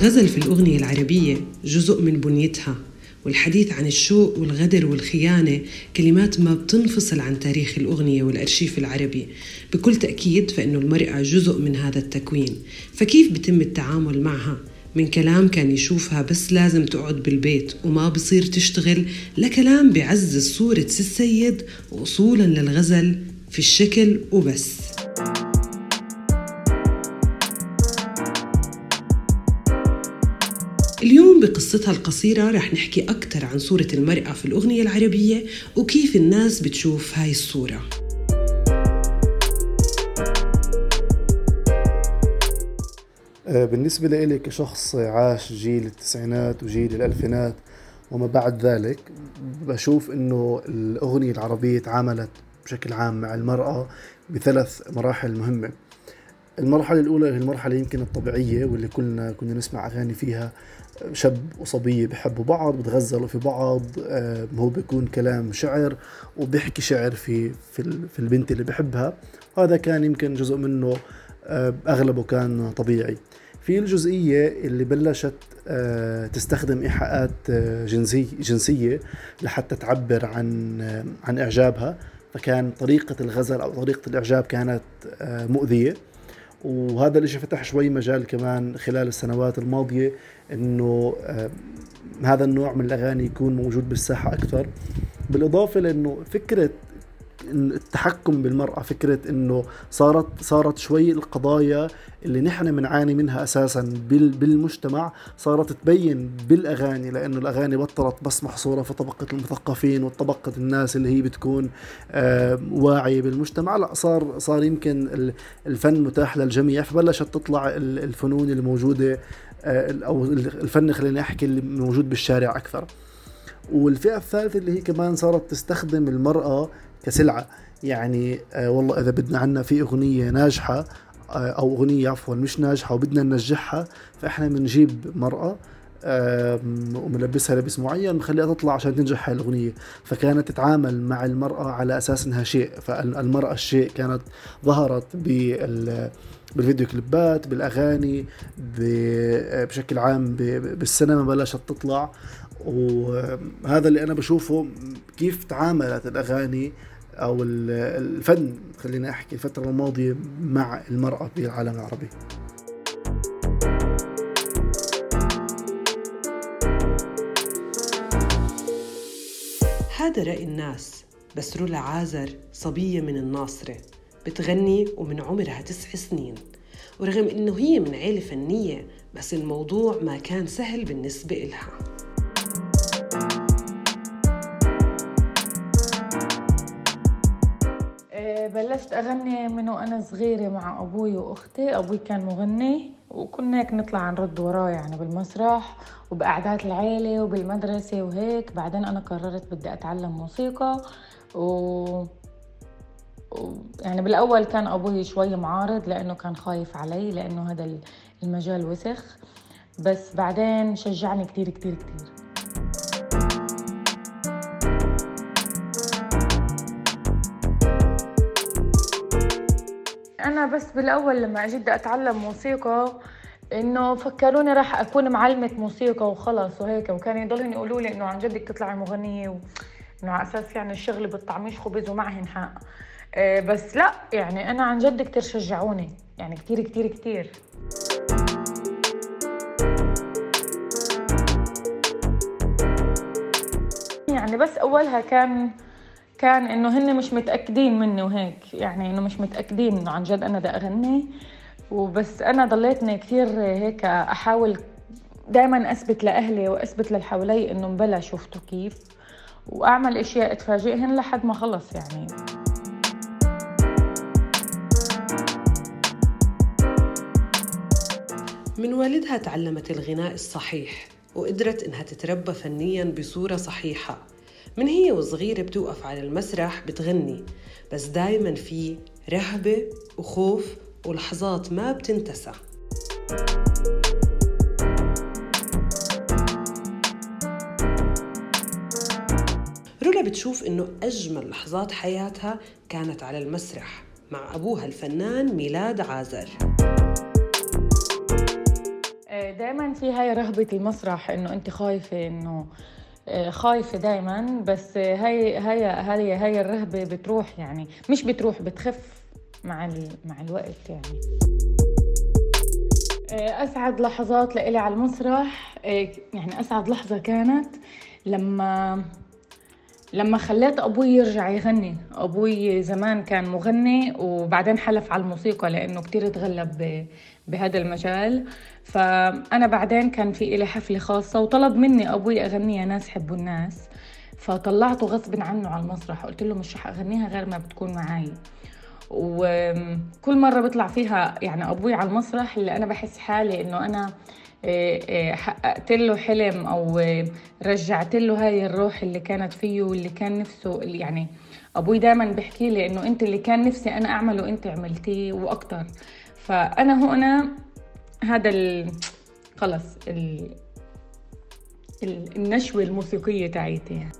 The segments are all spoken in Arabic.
الغزل في الأغنية العربية جزء من بنيتها والحديث عن الشوق والغدر والخيانة كلمات ما بتنفصل عن تاريخ الأغنية والأرشيف العربي. بكل تأكيد فإنه المرأة جزء من هذا التكوين. فكيف بتم التعامل معها؟ من كلام كان يشوفها بس لازم تقعد بالبيت وما بصير تشتغل لكلام بعزز صورة سي السيد وصولا للغزل في الشكل وبس. بقصتها القصيرة رح نحكي أكثر عن صورة المرأة في الأغنية العربية وكيف الناس بتشوف هاي الصورة. آه، بالنسبة لي كشخص عاش جيل التسعينات وجيل الألفينات وما بعد ذلك بشوف إنه الأغنية العربية تعاملت بشكل عام مع المرأة بثلاث مراحل مهمة. المرحلة الأولى هي المرحلة يمكن الطبيعية واللي كلنا كنا نسمع أغاني فيها شاب وصبية بحبوا بعض بتغزلوا في بعض آه، هو بيكون كلام شعر وبيحكي شعر في في, في البنت اللي بحبها. هذا كان يمكن جزء منه آه، أغلبه كان طبيعي. في الجزئية اللي بلشت آه، تستخدم إيحاءات جنسية جنسية لحتى تعبر عن عن إعجابها. فكان طريقة الغزل أو طريقة الإعجاب كانت مؤذية. وهذا الإشي فتح شوي مجال كمان خلال السنوات الماضية إنه آه، هذا النوع من الأغاني يكون موجود بالساحة أكثر. بالإضافة لإنه فكرة التحكم بالمرأة فكرة إنه صارت صارت شوي القضايا اللي نحن بنعاني منها أساسا بالمجتمع صارت تبين بالأغاني لأنه الأغاني بطلت بس محصورة في طبقة المثقفين وطبقة الناس اللي هي بتكون واعية بالمجتمع. لا صار صار يمكن الفن متاح للجميع فبلشت تطلع الفنون الموجودة آه، أو الفن خليني أحكي اللي موجود بالشارع أكثر. والفئة الثالثة اللي هي كمان صارت تستخدم المرأة كسلعة. يعني آه والله إذا بدنا عنا في أغنية ناجحة آه أو أغنية عفوا مش ناجحة وبدنا ننجحها فإحنا بنجيب مرأة وملبسها لبس معين مخليها تطلع عشان تنجح هاي الأغنية. فكانت تتعامل مع المرأة على أساس إنها شيء. فالمرأة الشيء كانت ظهرت بال بالفيديو كليبات بالأغاني بشكل عام بالسينما بلشت تطلع. وهذا اللي أنا بشوفه كيف تعاملت الأغاني أو الفن خلينا أحكي الفترة الماضية مع المرأة في العالم العربي. هذا رأي الناس بس رولا عازر صبية من الناصرة. بتغني ومن عمرها تسع سنين. ورغم إنه هي من عيلة فنية بس الموضوع ما كان سهل بالنسبة إلها. آه، بلشت أغني من وأنا صغيرة مع أبوي وأختي. أبوي كان مغني وكنا هيك نطلع نرد وراه يعني بالمسرح وبقعدات العيلة وبالمدرسة وهيك. بعدين أنا قررت بدي أتعلم موسيقى و يعني بالأول كان أبوي شوي معارض لأنه كان خايف علي لأنه هذا المجال وسخ. بس بعدين شجعني كتير كتير كتير. أنا بس بالأول لما أجيت أتعلم موسيقى إنه فكروني راح أكون معلمة موسيقى وخلص وهيك. وكانوا يضلهم يقولوا لي إنه عن جدك تطلعي مغنية و... إنه على أساس يعني الشغل بالطعميش خبز ومعهن حق. بس لا يعني أنا عن جد كتير شجعوني يعني كتير كتير كتير. يعني بس أولها كان كان إنه هن مش متأكدين مني وهيك يعني إنه مش متأكدين إنه عن جد أنا بدي أغني. وبس أنا ضليتني كثير هيك أحاول دائما أثبت لأهلي وأثبت للي حوالي إنه مبلا شفتوا كيف. وأعمل إشياء تفاجئهن لحد ما خلص يعني. من والدها تعلمت الغناء الصحيح وقدرت إنها تتربى فنيا بصورة صحيحة. من هي وصغيرة بتوقف على المسرح بتغني بس دايما في رهبة وخوف ولحظات ما بتنتسى. رولا بتشوف إنه أجمل لحظات حياتها كانت على المسرح مع أبوها الفنان ميلاد عازر. آه، دائما في هاي رهبة المسرح إنه أنت خايفة إنه آه، خايفة دائما بس هاي هاي هاي هاي الرهبة بتروح يعني مش بتروح بتخف مع مع الوقت يعني. آه، أسعد لحظات لإلي على المسرح يعني أسعد لحظة كانت لما لما خليت أبوي يرجع يغني. أبوي زمان كان مغني وبعدين حلف على الموسيقى لأنه كتير تغلب بهذا المجال. فأنا بعدين كان في إلي حفلة خاصة وطلب مني أبوي اغنيها ناس حبوا الناس. فطلعته غصب عنه على المسرح. قلت له مش رح أغنيها غير ما بتكون معي وكل مرة بطلع فيها يعني أبوي على المسرح اللي أنا بحس حالي إنه أنا إيه، إيه، حققت له حلم أو رجعت له هاي الروح اللي كانت فيه واللي كان نفسه يعني أبوي دائما بيحكي لي إنه أنت اللي كان نفسي أنا أعمله أنت عملتيه وأكثر فأنا هنا هذا ال خلص ال النشوة الموسيقية تاعيتي يعني.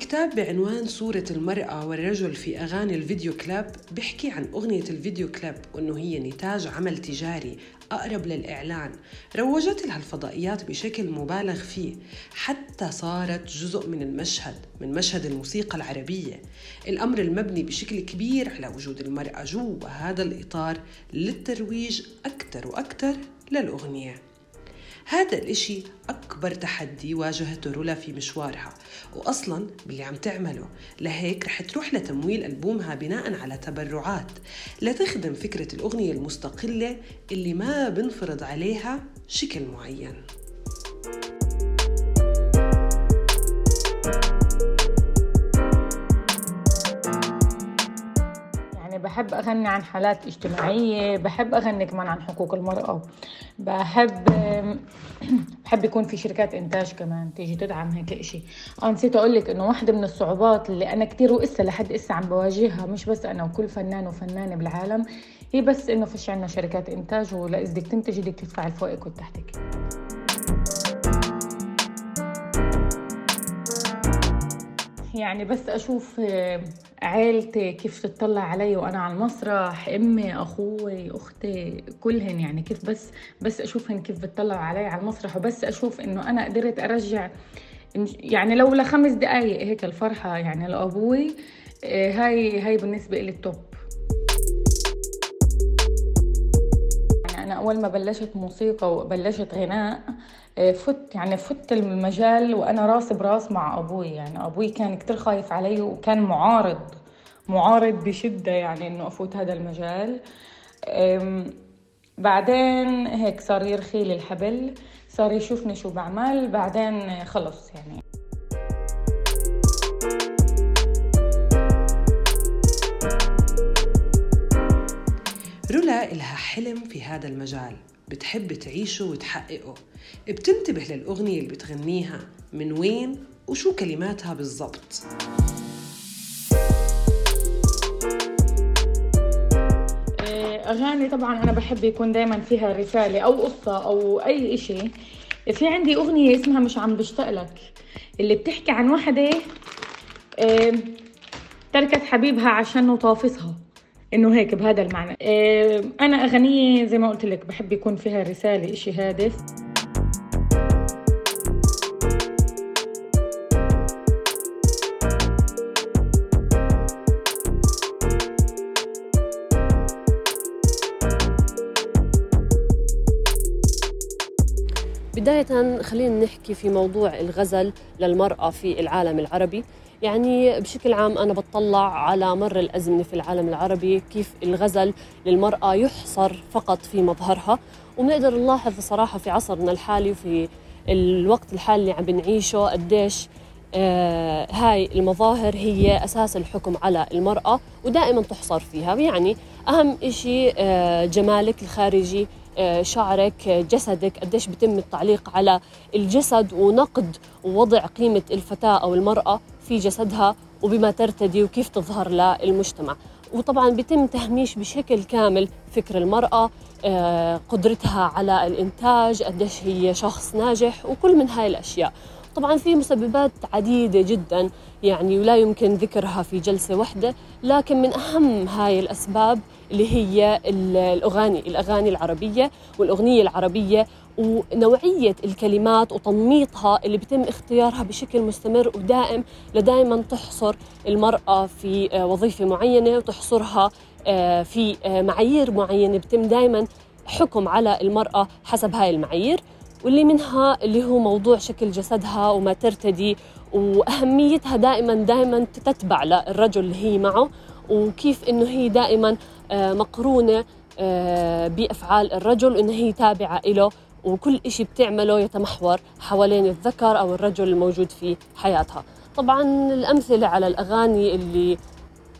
كتاب بعنوان صورة المرأة والرجل في أغاني الفيديو كلاب بيحكي عن أغنية الفيديو كلاب وأنه هي نتاج عمل تجاري أقرب للإعلان. روجت لها الفضائيات بشكل مبالغ فيه حتى صارت جزء من المشهد من مشهد الموسيقى العربية. الأمر المبني بشكل كبير على وجود المرأة جوا هذا الإطار للترويج أكثر وأكثر للأغنية. هذا الإشي أكبر تحدي واجهته رولا في مشوارها وأصلا باللي عم تعمله. لهيك رح تروح لتمويل ألبومها بناء على تبرعات لتخدم فكرة الأغنية المستقلة اللي ما بنفرض عليها شكل معين. بحب أغني عن حالات اجتماعية بحب أغني كمان عن حقوق المرأة بحب بحب يكون في شركات إنتاج كمان تيجي تدعم هيك إشي. أنا نسيت أقول لك إنه واحدة من الصعوبات اللي أنا كتير وإسا لحد إسا عم بواجهها مش بس أنا وكل فنان وفنانة بالعالم هي بس إنه فيش عنا شركات إنتاج ولا إذا بدك تنتجي بدك تدفع الفوقك وتحتك. يعني بس أشوف آه، عيلتي كيف تطلع علي وأنا على المسرح أمي أخوي أختي كلهن يعني كيف بس بس أشوفهن كيف بتطلعوا علي على المسرح وبس أشوف إنه أنا قدرت أرجع يعني لو لخمس دقايق هيك الفرحة يعني لأبوي آه، هاي هاي بالنسبة لي ال top. يعني أنا أول ما بلشت موسيقى وبلشت غناء فت يعني فت المجال وأنا راس براس مع أبوي. يعني أبوي كان كتير خايف علي وكان معارض معارض بشدة يعني إنه أفوت هذا المجال. بعدين هيك صار يرخي لي الحبل صار يشوفني شو بعمل. بعدين خلص يعني. رولا إلها حلم في هذا المجال. بتحب تعيشه وتحققه. بتنتبه للأغنية اللي بتغنيها من وين وشو كلماتها بالضبط. إيه، أغاني طبعا أنا بحب يكون دايما فيها رسالة أو قصة أو أي إشي. في عندي أغنية اسمها مش عم بشتاق لك اللي بتحكي عن وحدة إيه، تركت حبيبها عشان طافصها إنه هيك بهذا المعنى. إيه، أنا أغنية زي ما قلت لك بحب يكون فيها رسالة إشي هادف. بداية خلينا نحكي في موضوع الغزل للمرأة في العالم العربي. يعني بشكل عام أنا بطلع على مر الأزمنة في العالم العربي كيف الغزل للمرأة يحصر فقط في مظهرها. وبنقدر نلاحظ صراحة في عصرنا الحالي وفي الوقت الحالي اللي عم بنعيشه قديش آه هاي المظاهر هي أساس الحكم على المرأة ودائما تحصر فيها. يعني أهم إشي آه جمالك الخارجي شعرك جسدك قديش بيتم التعليق على الجسد ونقد ووضع قيمة الفتاة أو المرأة في جسدها وبما ترتدي وكيف تظهر للمجتمع. وطبعا بيتم تهميش بشكل كامل فكر المرأة آه، قدرتها على الإنتاج قديش هي شخص ناجح وكل من هاي الأشياء. طبعا في مسببات عديدة جدا يعني ولا يمكن ذكرها في جلسة واحدة لكن من أهم هاي الأسباب اللي هي الأغاني الأغاني العربية والأغنية العربية ونوعية الكلمات وتنميطها اللي بيتم اختيارها بشكل مستمر ودائم لدائما تحصر المرأة في آه، وظيفة معينة وتحصرها آه، في آه، معايير معينة. بيتم دائما حكم على المرأة حسب هاي المعايير واللي منها اللي هو موضوع شكل جسدها وما ترتدي وأهميتها دائما دائما تتبع للرجل اللي هي معه. وكيف إنه هي دائما مقرونة بأفعال الرجل وإنه هي تابعة له وكل إشي بتعمله يتمحور حوالين الذكر أو الرجل الموجود في حياتها. طبعا الأمثلة على الأغاني اللي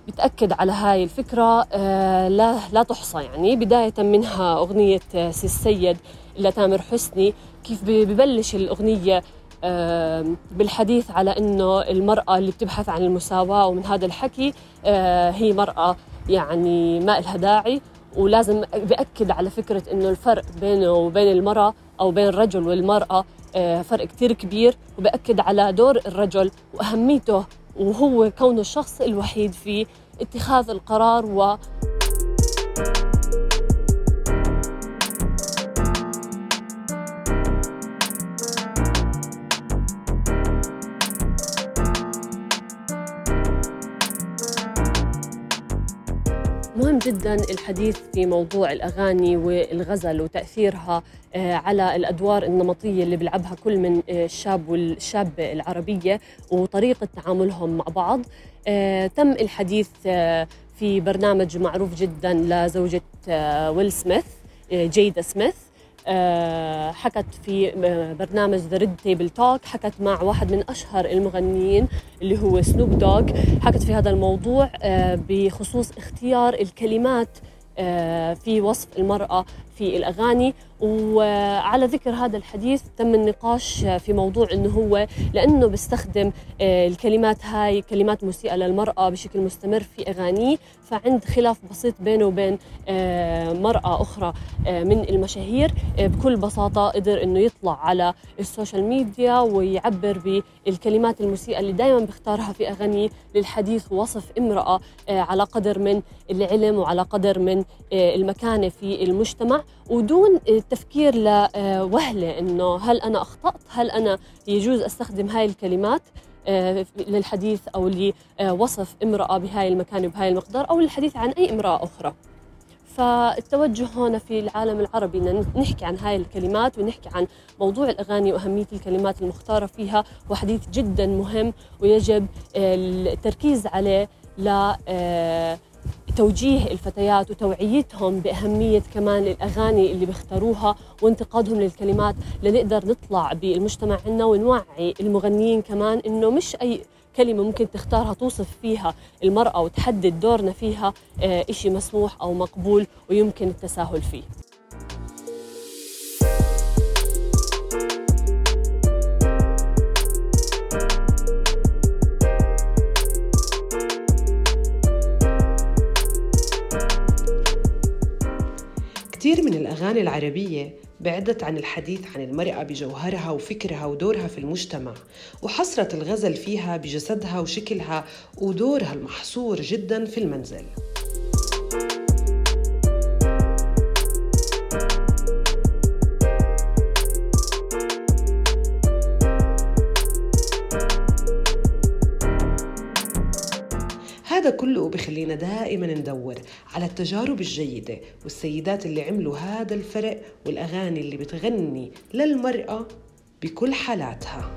بتأكد على هاي الفكرة آه لا لا تحصى يعني. بداية منها أغنية آه سي السيد لتامر حسني. كيف ببلش الأغنية آه بالحديث على إنه المرأة اللي بتبحث عن المساواة ومن هذا الحكي آه هي مرأة يعني ما لها داعي ولازم بأكد على فكرة إنه الفرق بينه وبين المرأة أو بين الرجل والمرأة آه، فرق كتير كبير وبأكد على دور الرجل وأهميته وهو كونه الشخص الوحيد في اتخاذ القرار و جدا الحديث في موضوع الأغاني والغزل وتأثيرها آه، على الأدوار النمطية اللي بيلعبها كل من آه، الشاب والشابة العربية وطريقة تعاملهم مع بعض. آه، تم الحديث في برنامج معروف جدا لزوجة ويل سميث جيدا سميث. حكت في آه، برنامج Red Table Talk حكت مع واحد من أشهر المغنيين اللي هو سنوب دوغ حكت في هذا الموضوع آه، بخصوص اختيار الكلمات في وصف المرأة. في الأغاني. وعلى ذكر هذا الحديث تم النقاش في موضوع إنه هو لأنه بيستخدم آه، الكلمات هاي كلمات مسيئه للمرأة بشكل مستمر في أغانيه. فعند خلاف بسيط بينه وبين آه، مرأة أخرى آه، من المشاهير بكل بساطة قدر إنه يطلع على ال social media ويعبر بالكلمات المسيئه اللي دائما بيختارها في أغانيه للحديث ووصف امرأة على قدر من العلم وعلى قدر من المكانة في المجتمع. ودون التفكير لوهلة إنه هل أنا أخطأت؟ هل أنا يجوز أستخدم هاي الكلمات آه، للحديث أو لوصف امرأة بهاي المكان وبهاي المقدار أو للحديث عن أي امرأة أخرى. فالتوجه هنا في العالم العربي إن نحكي عن هاي الكلمات ونحكي عن موضوع الأغاني وأهمية الكلمات المختارة فيها وحديث جدا مهم ويجب التركيز عليه ل آه، توجيه الفتيات وتوعيتهم بأهمية كمان الأغاني اللي بيختاروها وانتقادهم للكلمات لنقدر نطلع بالمجتمع عنا ونوعي المغنيين كمان إنه مش أي كلمة ممكن تختارها توصف فيها المرأة وتحدد دورنا فيها آه، إشي مسموح أو مقبول ويمكن التساهل فيه. الأغاني العربية بعدت عن الحديث عن المرأة بجوهرها وفكرها ودورها في المجتمع وحصرت الغزل فيها بجسدها وشكلها ودورها المحصور جدا في المنزل. كله بخلينا دائما ندور على التجارب الجيدة والسيدات اللي عملوا هذا الفرق والأغاني اللي بتغني للمرأة بكل حالاتها.